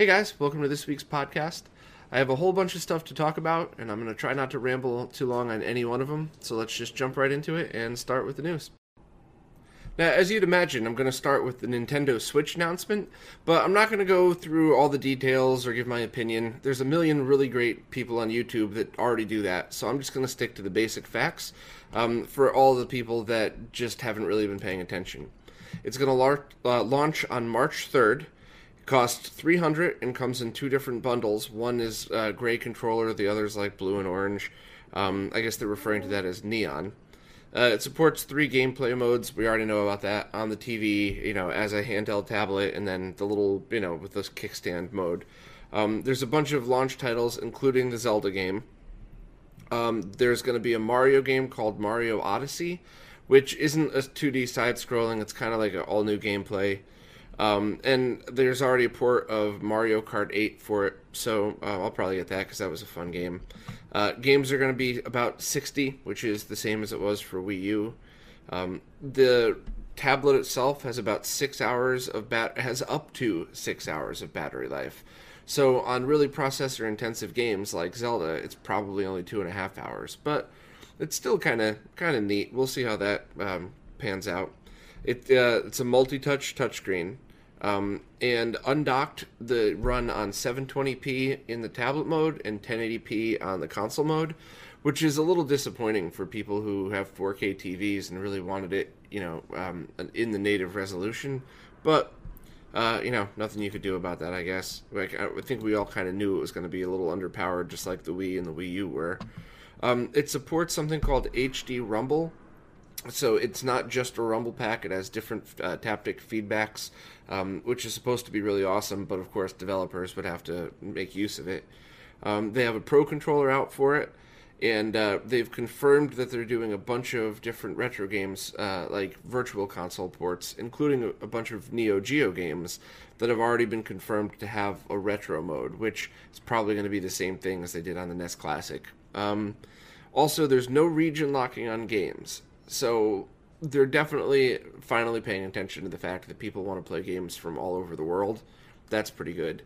Hey guys, welcome to this week's podcast. I have a whole bunch of stuff to talk about, and I'm going to try not to ramble too long on any one of them. So let's just jump right into it and start with the news. Now, as you'd imagine, I'm going to start with the Nintendo Switch announcement, but I'm not going to go through all the details or give my opinion. There's a million really great people on YouTube that already do that, so I'm just going to stick to the basic facts um, for all the people that just haven't really been paying attention. It's going to lar- uh, launch on March 3rd costs 300 and comes in two different bundles. One is uh, gray controller the other is like blue and orange. Um, i guess they're referring to that as neon. Uh, it supports three gameplay modes. We already know about that. On the tv you know as a handheld tablet and then the little you know with this kickstand mode. Um, there's a bunch of launch titles including the zelda game. Um, there's going to be a mario game called mario odyssey which isn't a 2d side scrolling it's kind of like an all new gameplay um, and there's already a port of Mario Kart 8 for it, so uh, I'll probably get that because that was a fun game. Uh, games are going to be about 60, which is the same as it was for Wii U. Um, the tablet itself has about six hours of bat has up to six hours of battery life. So on really processor intensive games like Zelda, it's probably only two and a half hours, but it's still kind of kind of neat. We'll see how that um, pans out. It uh, it's a multi-touch touchscreen, um, and undocked the run on 720p in the tablet mode and 1080p on the console mode, which is a little disappointing for people who have 4K TVs and really wanted it, you know, um, in the native resolution. But uh, you know, nothing you could do about that, I guess. Like, I think we all kind of knew it was going to be a little underpowered, just like the Wii and the Wii U were. Um, it supports something called HD Rumble, so it's not just a rumble pack it has different uh, taptic feedbacks um, which is supposed to be really awesome but of course developers would have to make use of it. Um, they have a pro controller out for it and uh, they've confirmed that they're doing a bunch of different retro games uh, like virtual console ports including a, a bunch of neo geo games that have already been confirmed to have a retro mode which is probably going to be the same thing as they did on the nes classic. Um, also there's no region locking on games so they're definitely finally paying attention to the fact that people want to play games from all over the world. That's pretty good.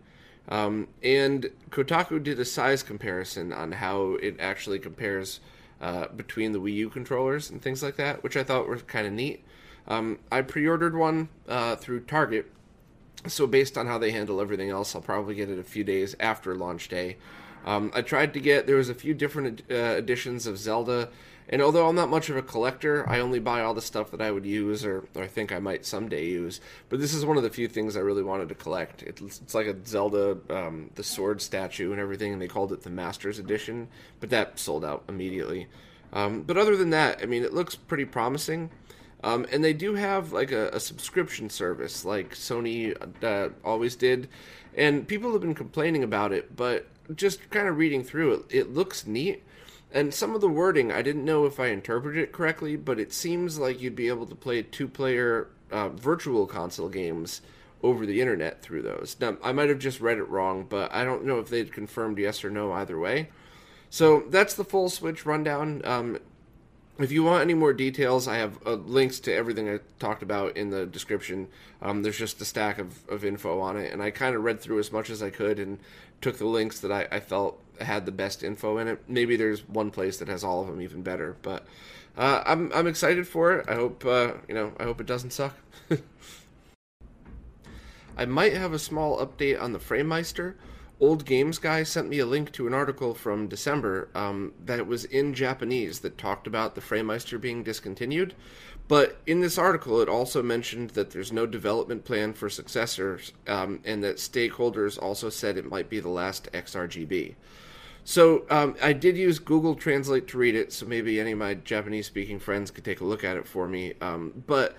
Um, and Kotaku did a size comparison on how it actually compares uh, between the Wii U controllers and things like that, which I thought were kind of neat. Um, I pre ordered one uh, through Target, so based on how they handle everything else, I'll probably get it a few days after launch day. Um, I tried to get, there was a few different uh, editions of Zelda and although I'm not much of a collector, I only buy all the stuff that I would use or, or I think I might someday use. But this is one of the few things I really wanted to collect. It's, it's like a Zelda, um, the sword statue and everything, and they called it the Masters Edition, but that sold out immediately. Um, but other than that, I mean, it looks pretty promising. Um, and they do have like a, a subscription service like Sony uh, always did. And people have been complaining about it, but just kind of reading through it, it looks neat and some of the wording, I didn't know if I interpreted it correctly, but it seems like you'd be able to play two player uh, virtual console games over the internet through those. Now, I might have just read it wrong, but I don't know if they'd confirmed yes or no either way. So that's the full Switch rundown. Um, if you want any more details, I have uh, links to everything I talked about in the description. Um, there's just a stack of, of info on it, and I kind of read through as much as I could and took the links that I, I felt had the best info in it. Maybe there's one place that has all of them even better, but uh, I'm I'm excited for it. I hope uh, you know. I hope it doesn't suck. I might have a small update on the Framemeister. Old Games Guy sent me a link to an article from December um, that was in Japanese that talked about the Framemeister being discontinued. But in this article, it also mentioned that there's no development plan for successors, um, and that stakeholders also said it might be the last XRGB. So um, I did use Google Translate to read it, so maybe any of my Japanese-speaking friends could take a look at it for me. Um, but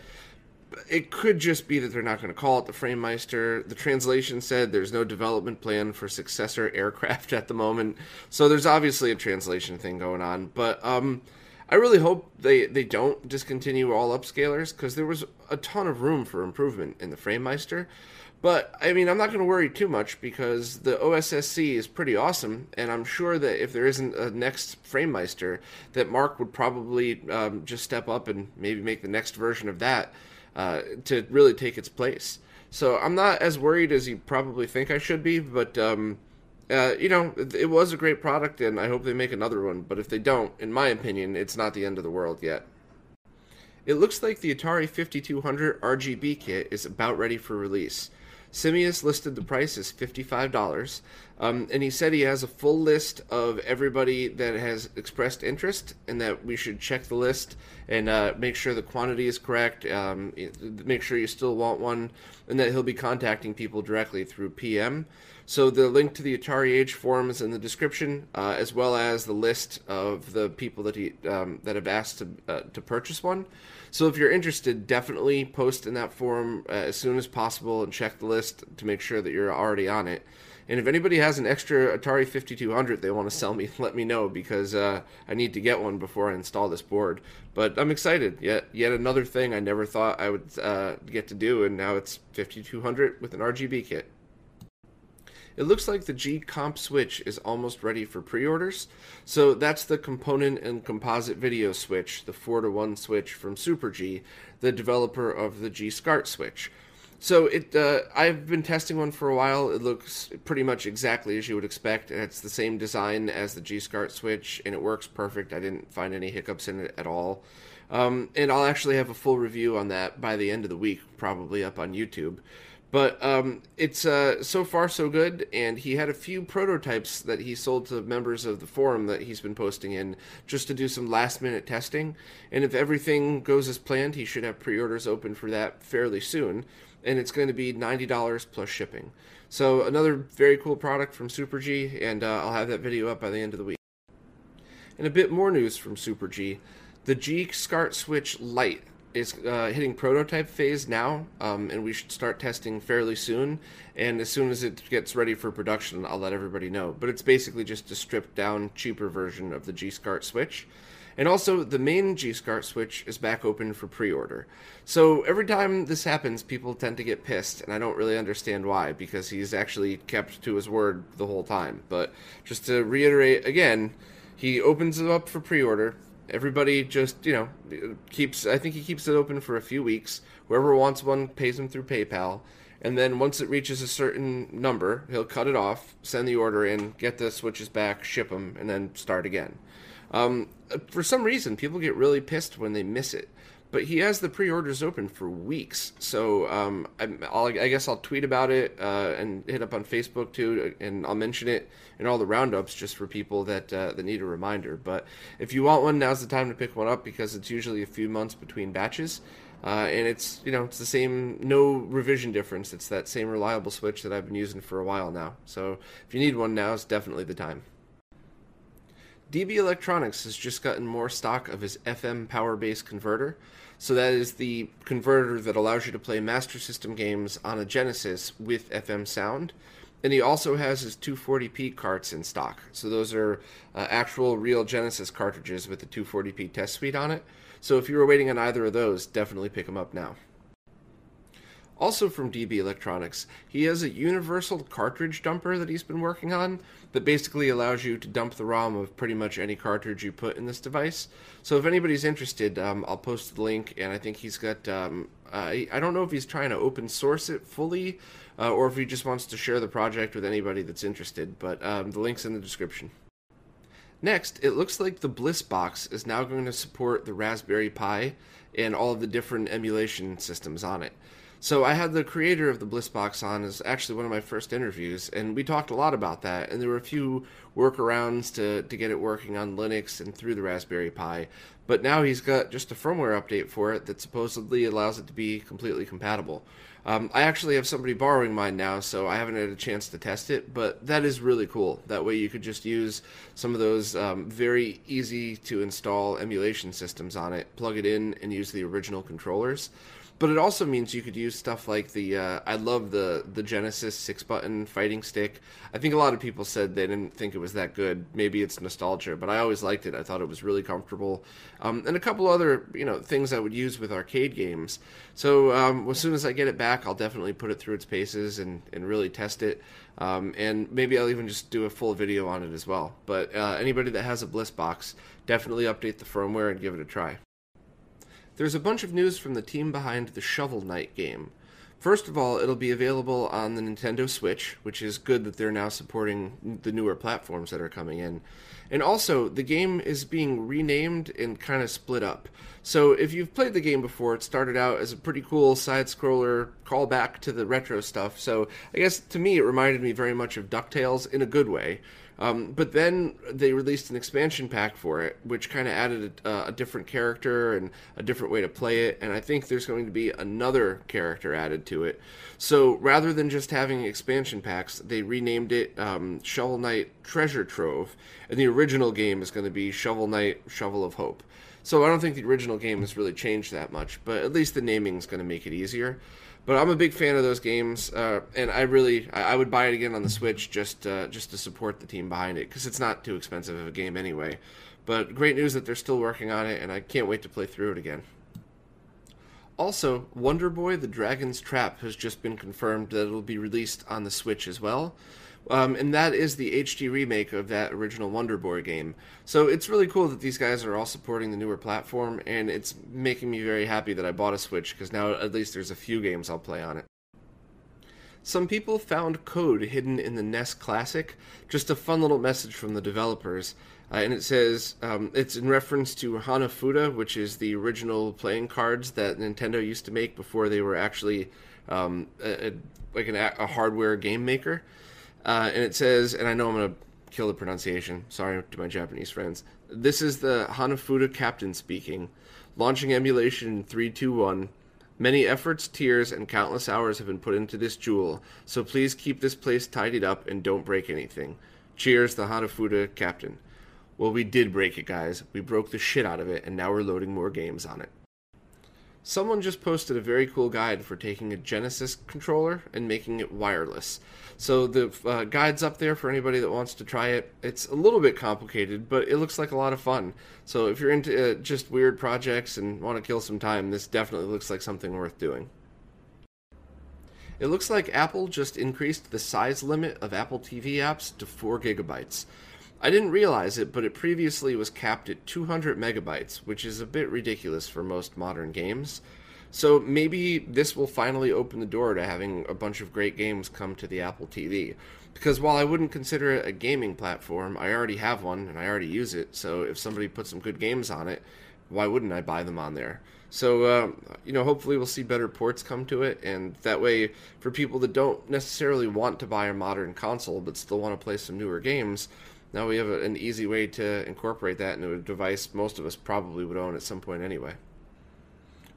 it could just be that they're not going to call it the Framemeister. The translation said there's no development plan for successor aircraft at the moment, so there's obviously a translation thing going on. But um, I really hope they, they don't discontinue all upscalers because there was a ton of room for improvement in the Framemeister. But I mean, I'm not going to worry too much because the OSSC is pretty awesome, and I'm sure that if there isn't a next Framemeister, that Mark would probably um, just step up and maybe make the next version of that uh, to really take its place. So I'm not as worried as you probably think I should be, but um, uh, you know, it was a great product, and I hope they make another one. But if they don't, in my opinion, it's not the end of the world yet. It looks like the Atari 5200 RGB kit is about ready for release. Simius listed the price as $55, um, and he said he has a full list of everybody that has expressed interest, and that we should check the list and uh, make sure the quantity is correct, um, make sure you still want one, and that he'll be contacting people directly through PM. So the link to the Atari Age forum is in the description, uh, as well as the list of the people that he um, that have asked to uh, to purchase one. So if you're interested, definitely post in that forum uh, as soon as possible and check the list to make sure that you're already on it. And if anybody has an extra Atari 5200 they want to sell me, let me know because uh, I need to get one before I install this board. But I'm excited. Yet, yet another thing I never thought I would uh, get to do, and now it's 5200 with an RGB kit. It looks like the G Comp Switch is almost ready for pre-orders. So that's the component and composite video switch, the 4 to 1 switch from Super G, the developer of the G SCART switch. So it, uh, I've been testing one for a while. It looks pretty much exactly as you would expect, and it's the same design as the G SCART switch, and it works perfect. I didn't find any hiccups in it at all. Um, and I'll actually have a full review on that by the end of the week, probably up on YouTube. But um, it's uh, so far so good, and he had a few prototypes that he sold to members of the forum that he's been posting in just to do some last minute testing. And if everything goes as planned, he should have pre orders open for that fairly soon. And it's going to be $90 plus shipping. So, another very cool product from Super G, and uh, I'll have that video up by the end of the week. And a bit more news from Super G the G SCART Switch Lite is uh, hitting prototype phase now, um, and we should start testing fairly soon. And as soon as it gets ready for production, I'll let everybody know. But it's basically just a stripped down, cheaper version of the G SCART Switch. And also, the main G SCART Switch is back open for pre order. So every time this happens, people tend to get pissed, and I don't really understand why, because he's actually kept to his word the whole time. But just to reiterate again, he opens it up for pre order everybody just you know keeps i think he keeps it open for a few weeks whoever wants one pays him through paypal and then once it reaches a certain number he'll cut it off send the order in get the switches back ship them and then start again um, for some reason people get really pissed when they miss it but he has the pre-orders open for weeks. So um, I, guess I'll tweet about it uh, and hit up on Facebook too, and I'll mention it in all the roundups just for people that uh, that need a reminder. But if you want one, now's the time to pick one up because it's usually a few months between batches. Uh, and it's you know it's the same no revision difference it's that same reliable switch that i've been using for a while now so if you need one now it's definitely the time DB Electronics has just gotten more stock of his FM power base converter. So that is the converter that allows you to play Master System games on a Genesis with FM sound. And he also has his 240p carts in stock. So those are uh, actual real Genesis cartridges with the 240p test suite on it. So if you were waiting on either of those, definitely pick them up now. Also from DB Electronics, he has a universal cartridge dumper that he's been working on that basically allows you to dump the ROM of pretty much any cartridge you put in this device. So if anybody's interested, um, I'll post the link, and I think he's got. Um, uh, I don't know if he's trying to open source it fully, uh, or if he just wants to share the project with anybody that's interested. But um, the link's in the description. Next, it looks like the Bliss box is now going to support the Raspberry Pi and all of the different emulation systems on it. So I had the creator of the Blissbox on as actually one of my first interviews, and we talked a lot about that. And there were a few workarounds to, to get it working on Linux and through the Raspberry Pi. But now he's got just a firmware update for it that supposedly allows it to be completely compatible. Um, I actually have somebody borrowing mine now, so I haven't had a chance to test it, but that is really cool. That way you could just use some of those um, very easy to install emulation systems on it, plug it in, and use the original controllers. But it also means you could use stuff like the uh, I love the the Genesis six button fighting stick. I think a lot of people said they didn't think it was that good. Maybe it's nostalgia, but I always liked it. I thought it was really comfortable, um, and a couple other you know things I would use with arcade games. So um, as soon as I get it back, I'll definitely put it through its paces and and really test it. Um, and maybe I'll even just do a full video on it as well. But uh, anybody that has a Bliss box, definitely update the firmware and give it a try. There's a bunch of news from the team behind the Shovel Knight game. First of all, it'll be available on the Nintendo Switch, which is good that they're now supporting the newer platforms that are coming in. And also, the game is being renamed and kind of split up. So, if you've played the game before, it started out as a pretty cool side scroller callback to the retro stuff. So, I guess to me, it reminded me very much of DuckTales in a good way. Um, but then they released an expansion pack for it, which kind of added a, a, different character and a different way to play it. And I think there's going to be another character added to it. So rather than just having expansion packs, they renamed it um, Shovel Knight Treasure Trove. And the original game is going to be Shovel Knight Shovel of Hope. So I don't think the original game has really changed that much, but at least the naming is going to make it easier. But I'm a big fan of those games, uh, and I really I, I, would buy it again on the Switch just uh, just to support the team behind it because it's not too expensive of a game anyway. But great news that they're still working on it, and I can't wait to play through it again. Also, Wonder Boy: The Dragon's Trap has just been confirmed that it'll be released on the Switch as well. Um, and that is the HD remake of that original Wonder Boy game. So it's really cool that these guys are all supporting the newer platform, and it's making me very happy that I bought a Switch because now at least there's a few games I'll play on it. Some people found code hidden in the NES Classic, just a fun little message from the developers. Uh, and it says um, it's in reference to Hanafuda, which is the original playing cards that Nintendo used to make before they were actually um, a, a, like an, a hardware game maker. Uh, and it says, and I know I'm going to kill the pronunciation. Sorry to my Japanese friends. This is the Hanafuda captain speaking. Launching emulation in 321. Many efforts, tears, and countless hours have been put into this jewel, so please keep this place tidied up and don't break anything. Cheers, the Hanafuda captain. Well, we did break it, guys. We broke the shit out of it, and now we're loading more games on it. Someone just posted a very cool guide for taking a Genesis controller and making it wireless. So the uh, guide's up there for anybody that wants to try it. It's a little bit complicated, but it looks like a lot of fun. So if you're into uh, just weird projects and want to kill some time, this definitely looks like something worth doing. It looks like Apple just increased the size limit of Apple TV apps to 4 gigabytes. I didn't realize it, but it previously was capped at 200 megabytes, which is a bit ridiculous for most modern games. So maybe this will finally open the door to having a bunch of great games come to the Apple TV. Because while I wouldn't consider it a gaming platform, I already have one and I already use it. So if somebody put some good games on it, why wouldn't I buy them on there? So, uh, you know, hopefully we'll see better ports come to it, and that way, for people that don't necessarily want to buy a modern console but still want to play some newer games, now we have a, an easy way to incorporate that into a device most of us probably would own at some point anyway.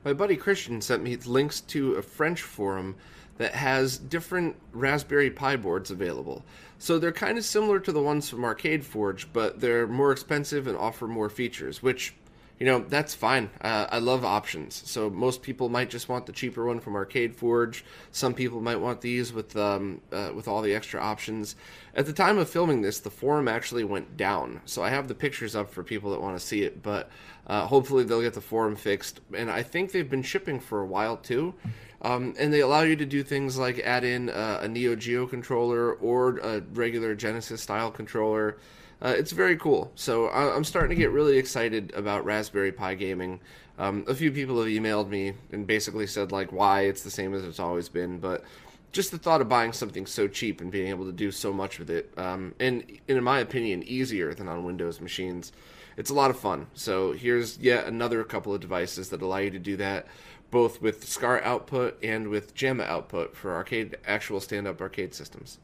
My buddy Christian sent me links to a French forum that has different Raspberry Pi boards available. So they're kind of similar to the ones from Arcade Forge, but they're more expensive and offer more features, which you know that's fine. Uh, i love options. So most people might just want the cheaper one from arcade forge. Some people might want these with um, uh, with all the extra options. At the time of filming this the forum actually went down. So i have the pictures up for people that want to see it but uh, hopefully they'll get the forum fixed. And i think they've been shipping for a while too. Um, and they allow you to do things like add in uh, a neo geo controller or a regular genesis style controller uh, it's very cool. So I, am starting to get really excited about Raspberry Pi gaming. Um, a few people have emailed me and basically said like why it's the same as it's always been, but just the thought of buying something so cheap and being able to do so much with it, um, and in my opinion, easier than on Windows machines. It's a lot of fun. So here's yet another couple of devices that allow you to do that both with SCART output and with JAMMA output for arcade actual stand-up arcade systems.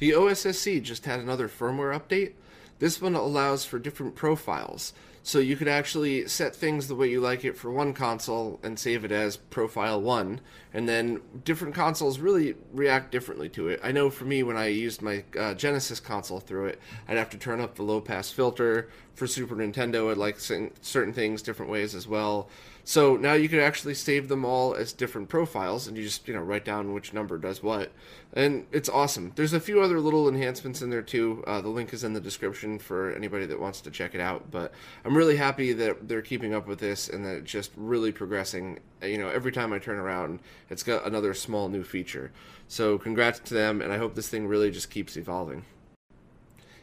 The OSSC just had another firmware update. This one allows for different profiles. So you could actually set things the way you like it for one console and save it as profile 1 and then different consoles really react differently to it. I know for me when I used my uh, Genesis console through it, I'd have to turn up the low pass filter. For Super Nintendo, I'd like certain things different ways as well. So now you can actually save them all as different profiles, and you just you know write down which number does what, and it's awesome. There's a few other little enhancements in there too. Uh, the link is in the description for anybody that wants to check it out. But I'm really happy that they're keeping up with this and that it's just really progressing. You know, every time I turn around, it's got another small new feature. So congrats to them, and I hope this thing really just keeps evolving.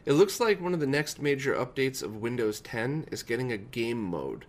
It looks like one of the next major updates of Windows 10 is getting a game mode.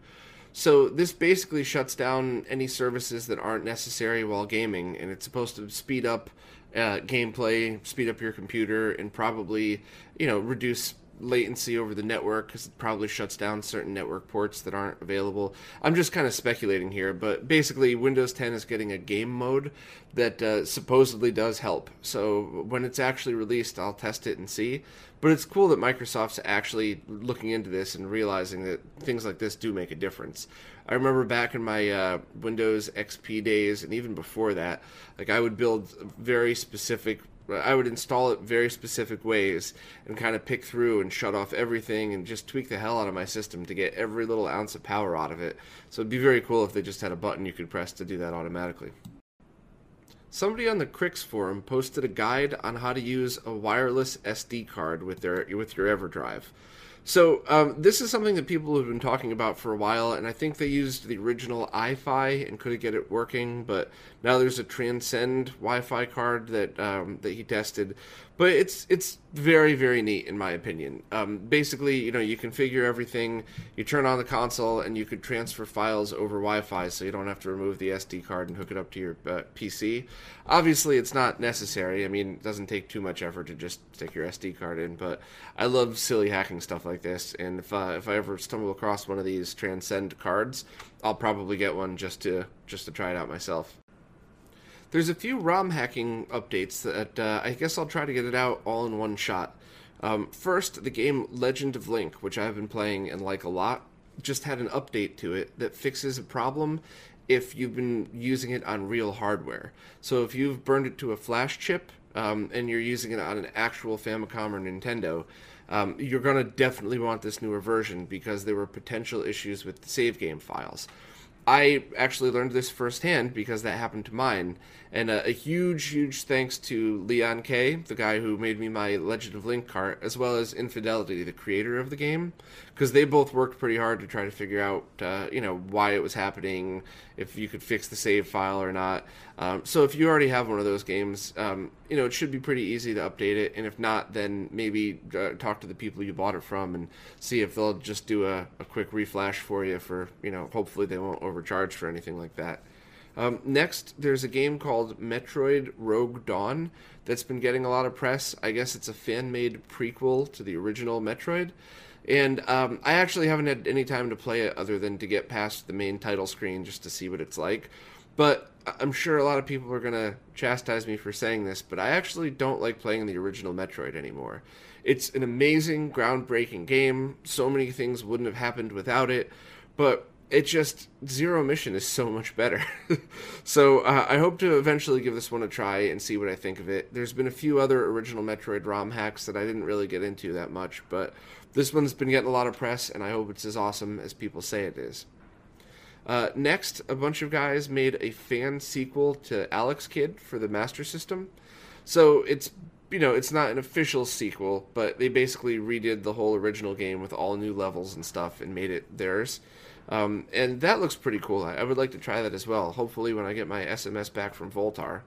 So this basically shuts down any services that aren't necessary while gaming, and it's supposed to speed up uh, gameplay, speed up your computer, and probably you know reduce latency over the network because it probably shuts down certain network ports that aren't available. I'm just kind of speculating here, but basically, Windows 10 is getting a game mode that uh, supposedly does help. So when it's actually released, I'll test it and see. But it's cool that Microsoft's actually looking into this and realizing that things like this do make a difference. I remember back in my uh, Windows XP days, and even before that, like I would build very specific I would install it very specific ways and kind of pick through and shut off everything and just tweak the hell out of my system to get every little ounce of power out of it. So it'd be very cool if they just had a button you could press to do that automatically. Somebody on the Krikzz forum posted a guide on how to use a wireless SD card with their with your EverDrive. So um, this is something that people have been talking about for a while, and I think they used the original Eye-Fi and couldn't get it working. But now there's a Transcend Wi-Fi card that um, that he tested, but it's it's very very neat in my opinion. Um, basically, you know, you configure everything, you turn on the console, and you could transfer files over Wi-Fi, so you don't have to remove the SD card and hook it up to your uh, PC. Obviously, it's not necessary. I mean, it doesn't take too much effort to just stick your SD card in. But I love silly hacking stuff like this, and if uh, if I ever stumble across one of these Transcend cards, I'll probably get one just to just to try it out myself. There's a few ROM hacking updates that uh, I guess I'll try to get it out all in one shot. Um, first, the game Legend of Link, which I've been playing and like a lot, just had an update to it that fixes a problem if you've been using it on real hardware. So if you've burned it to a flash chip um, and you're using it on an actual Famicom or Nintendo, um, you're going to definitely want this newer version because there were potential issues with the save game files. I actually learned this firsthand because that happened to mine. And a, a, huge, huge thanks to Leon K, the guy who made me my Legend of Link cart, as well as Infidelity, the creator of the game, because they both worked pretty hard to try to figure out, uh, you know, why it was happening, if you could fix the save file or not. Um, so if you already have one of those games, um, you know, it should be pretty easy to update it. And if not, then maybe uh, talk to the people you bought it from and see if they'll just do a, a quick reflash for you for, you know, hopefully they won't overcharge for anything like that. Um, next, there's a game called Metroid Rogue Dawn that's been getting a lot of press. I guess it's a fan made prequel to the original Metroid. And um, I actually haven't had any time to play it other than to get past the main title screen just to see what it's like. But I'm sure a lot of people are going to chastise me for saying this, but I actually don't like playing the original Metroid anymore. It's an amazing, groundbreaking game. So many things wouldn't have happened without it. But it just zero mission is so much better. So uh, i hope to eventually give this one a try and see what i think of it. There's been a few other original metroid rom hacks that i didn't really get into that much but this one's been getting a lot of press and i hope it's as awesome as people say it is. Uh, next a bunch of guys made a fan sequel to alex kidd for the master system. So it's you know it's not an official sequel but they basically redid the whole original game with all new levels and stuff and made it theirs um, and that looks pretty cool. I, I, would like to try that as well. Hopefully, when I get my SMS back from Voltar.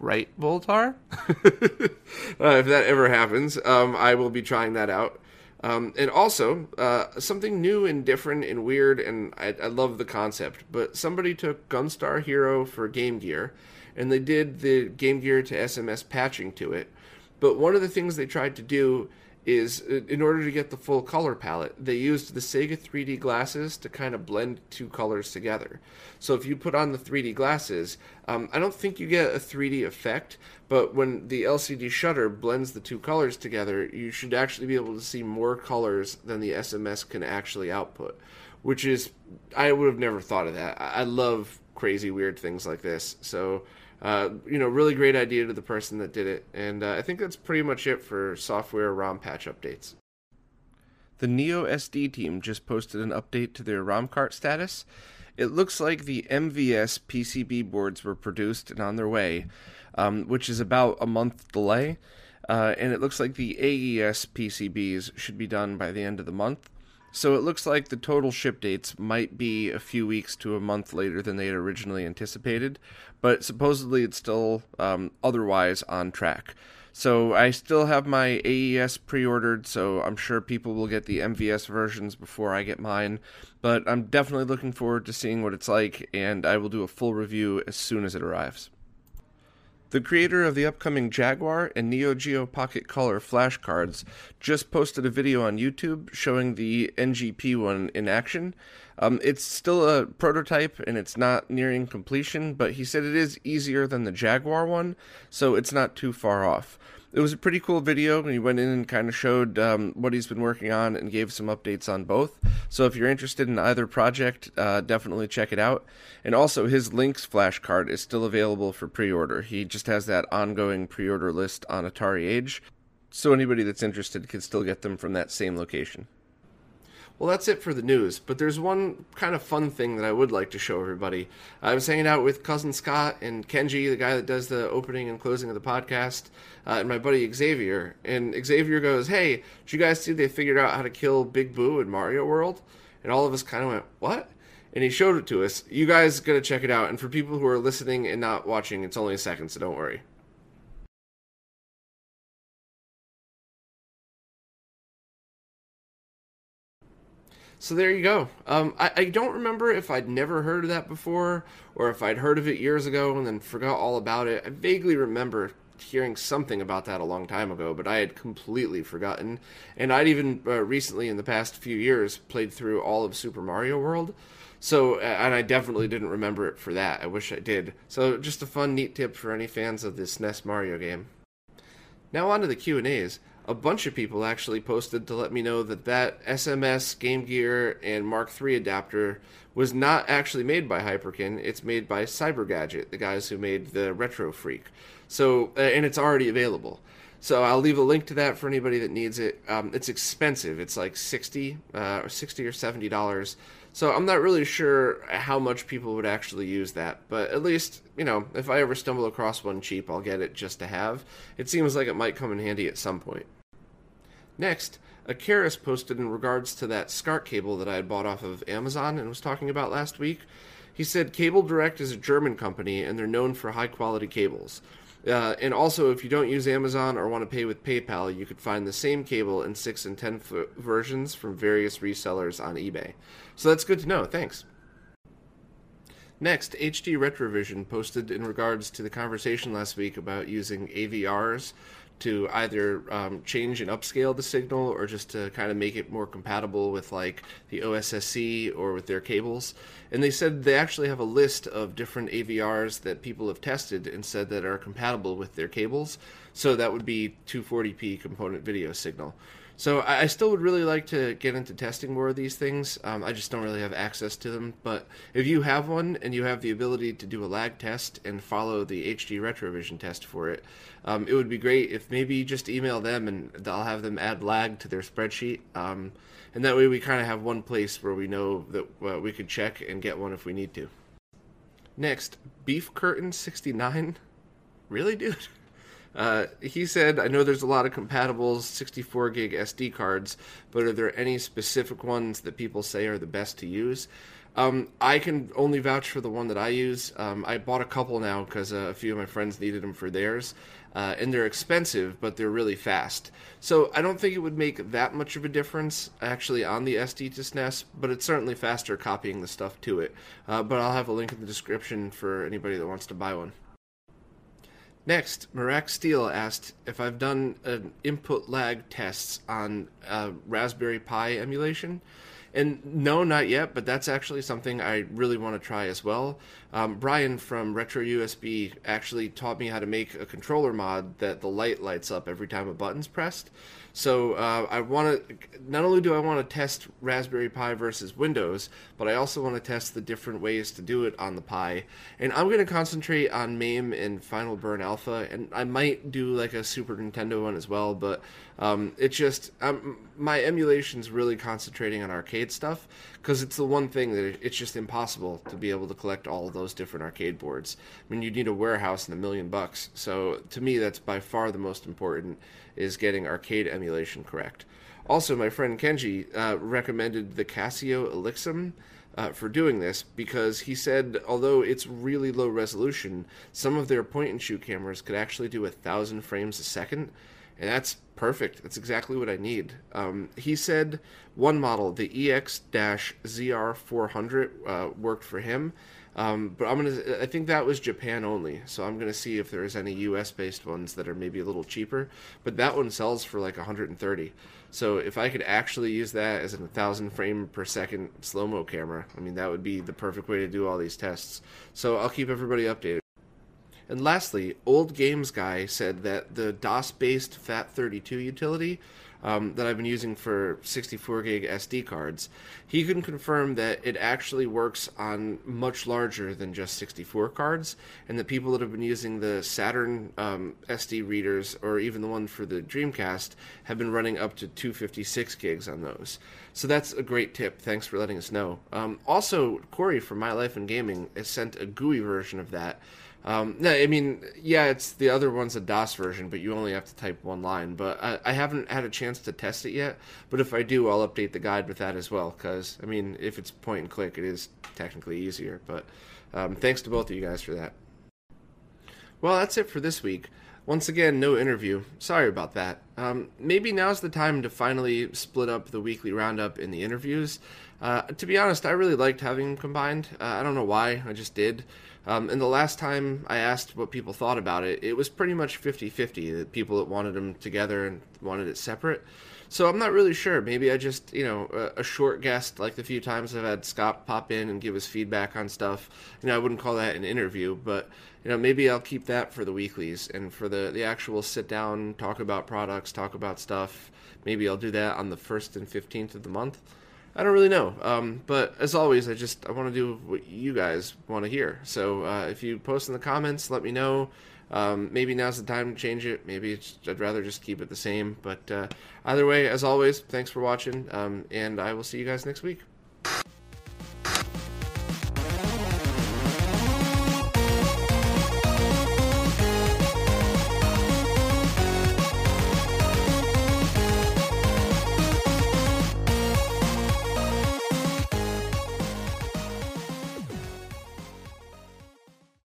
Right, Voltar? uh, if that ever happens, um, I will be trying that out. Um, and also, uh, something new and different and weird, and I, I, love the concept. But somebody took Gunstar Hero for Game Gear, and they did the Game Gear to SMS patching to it. But one of the things they tried to do is in order to get the full color palette, they used the Sega 3D glasses to kind of blend two colors together. So if you put on the 3D glasses, um, I don't think you get a 3D effect, but when the LCD shutter blends the two colors together, you should actually be able to see more colors than the SMS can actually output, which is, I would have never thought of that. I love crazy, weird things like this. So uh, you know, really great idea to the person that did it. And uh, I think that's pretty much it for software ROM patch updates. The Neo SD team just posted an update to their ROM cart status. It looks like the MVS PCB boards were produced and on their way, um, which is about a month delay. Uh, and it looks like the AES PCBs should be done by the end of the month. So it looks like the total ship dates might be a few weeks to a month later than they had originally anticipated, but supposedly it's still um, otherwise on track. So I still have my AES pre-ordered, so I'm sure people will get the MVS versions before I get mine. But I'm definitely looking forward to seeing what it's like, and I will do a full review as soon as it arrives. The creator of the upcoming Jaguar and Neo Geo Pocket Color flashcards just posted a video on YouTube showing the NGP one in action. Um, it's still a prototype and it's not nearing completion, but he said it is easier than the Jaguar one, so it's not too far off it was a pretty cool video. And he went in and kind of showed um, what he's been working on and gave some updates on both. So if you're interested in either project, uh, definitely check it out. And also, his Lynx flashcard is still available for pre-order. He just has that ongoing pre-order list on Atari Age, so anybody that's interested can still get them from that same location. Well, that's it for the news, but there's one kind of fun thing that I would like to show everybody. I was hanging out with cousin Scott and Kenji, the guy that does the opening and closing of the podcast, uh, and my buddy Xavier. And Xavier goes, Hey, did you guys see they figured out how to kill Big Boo in Mario World? And all of us kind of went, What? And he showed it to us. You guys gotta check it out. And for people who are listening and not watching, it's only a second, so don't worry. So there you go. Um, I, I, don't remember if I'd never heard of that before or if I'd heard of it years ago and then forgot all about it. I vaguely remember hearing something about that a long time ago, but I had completely forgotten. And I'd even uh, recently, in the past few years, played through all of Super Mario World. So, and I definitely didn't remember it for that. I wish I did. So, just a fun, neat tip for any fans of this SNES Mario game. Now on to the Q and A's a bunch of people actually posted to let me know that that SMS, Game Gear, and Mark III adapter was not actually made by Hyperkin. It's made by Cybergadget, the guys who made the Retro Freak. So, uh, and it's already available. So I'll leave a link to that for anybody that needs it. Um, it's expensive. It's like sixty, uh, or sixty or seventy dollars. So I'm not really sure how much people would actually use that, but at least, you know, if I ever stumble across one cheap, I'll get it just to have. It seems like it might come in handy at some point. Next, Akaris posted in regards to that SCART cable that I had bought off of Amazon and was talking about last week. He said KabelDirekt is a German company and they're known for high quality cables. Uh, and also, if you don't use Amazon or want to pay with PayPal, you could find the same cable in 6 and 10 foot versions from various resellers on eBay. So that's good to know. Thanks. Next, HD Retrovision posted in regards to the conversation last week about using AVRs to either um, change and upscale the signal or just to kind of make it more compatible with like the OSSC or with their cables. And they said they actually have a list of different AVRs that people have tested and said that are compatible with their cables. So that would be 240p component video signal. So I, still would really like to get into testing more of these things. Um, I just don't really have access to them. But if you have one and you have the ability to do a lag test and follow the HD Retrovision test for it, um, it would be great if maybe you just email them and I'll have them add lag to their spreadsheet. Um, and that way we kind of have one place where we know that uh, we could check and get one if we need to. Next, Beef Curtain 69. Really, dude? Uh, he said, I know there's a lot of compatibles 64 gig SD cards, but are there any specific ones that people say are the best to use? Um, I can only vouch for the one that I use. Um, I bought a couple now because uh, a few of my friends needed them for theirs. Uh, and they're expensive, but they're really fast. So I don't think it would make that much of a difference actually on the SD2SNES, but it's certainly faster copying the stuff to it. Uh, but I'll have a link in the description for anybody that wants to buy one. Next, Marak Steele asked if I've done an input lag tests on uh, Raspberry Pi emulation. And no, not yet, but that's actually something I really want to try as well. Um, Brian from RetroUSB actually taught me how to make a controller mod that the light lights up every time a button's pressed. So uh, I want to not only do I want to test Raspberry Pi versus Windows, but I also want to test the different ways to do it on the Pi. And I'm going to concentrate on MAME and Final Burn Alpha, and I might do like a Super Nintendo one as well. But um, it's just um, my emulation's really concentrating on arcade stuff because it's the one thing that it's just impossible to be able to collect all of those different arcade boards. I mean, you need a warehouse and a million bucks. So to me, that's by far the most important is getting arcade emulation correct. Also, my friend Kenji uh, recommended the Casio Exilim. Uh, for doing this because he said although it's really low resolution, some of their point and shoot cameras could actually do a thousand frames a second, and that's perfect. That's exactly what I need. Um, he said one model, the EX ZR400, uh, worked for him. Um, but I'm gonna. I think that was Japan only, so I'm gonna see if there's any U.S. based ones that are maybe a little cheaper. But that one sells for like 130. So if I could actually use that as a thousand frame per second slow mo camera, I mean that would be the perfect way to do all these tests. So I'll keep everybody updated. And lastly, Old Games Guy said that the DOS based FAT32 utility um, that I've been using for 64 gig SD cards, he can confirm that it actually works on much larger than just 64 cards, and the people that have been using the Saturn um, SD readers or even the one for the Dreamcast have been running up to 256 gigs on those. So that's a great tip. Thanks for letting us know. Um, also, Corey from My Life in Gaming has sent a GUI version of that. Um, no, I mean, yeah, it's the other one's a DOS version, but you only have to type one line. But I, I haven't had a chance to test it yet. But if I do, I'll update the guide with that as well. Because I mean, if it's point and click, it is technically easier. But um, thanks to both of you guys for that. Well, that's it for this week. Once again, no interview. Sorry about that. Um, maybe now's the time to finally split up the weekly roundup in the interviews. Uh, to be honest, I really liked having them combined. Uh, I don't know why, I just did. Um, and the last time I asked what people thought about it, it was pretty much 50 50. The people that wanted them together and wanted it separate. So I'm not really sure. Maybe I just, you know, a, a, short guest, like the few times I've had Scott pop in and give us feedback on stuff. You know, I wouldn't call that an interview, but, you know, maybe I'll keep that for the weeklies and for the, the actual sit down, talk about products, talk about stuff. Maybe I'll do that on the 1st and 15th of the month. I don't really know. Um, but as always, I just I want to do what you guys want to hear. So uh, if you post in the comments, let me know. Um, maybe now's the time to change it. Maybe I'd rather just keep it the same. But uh, either way, as always, thanks for watching, um, and I will see you guys next week.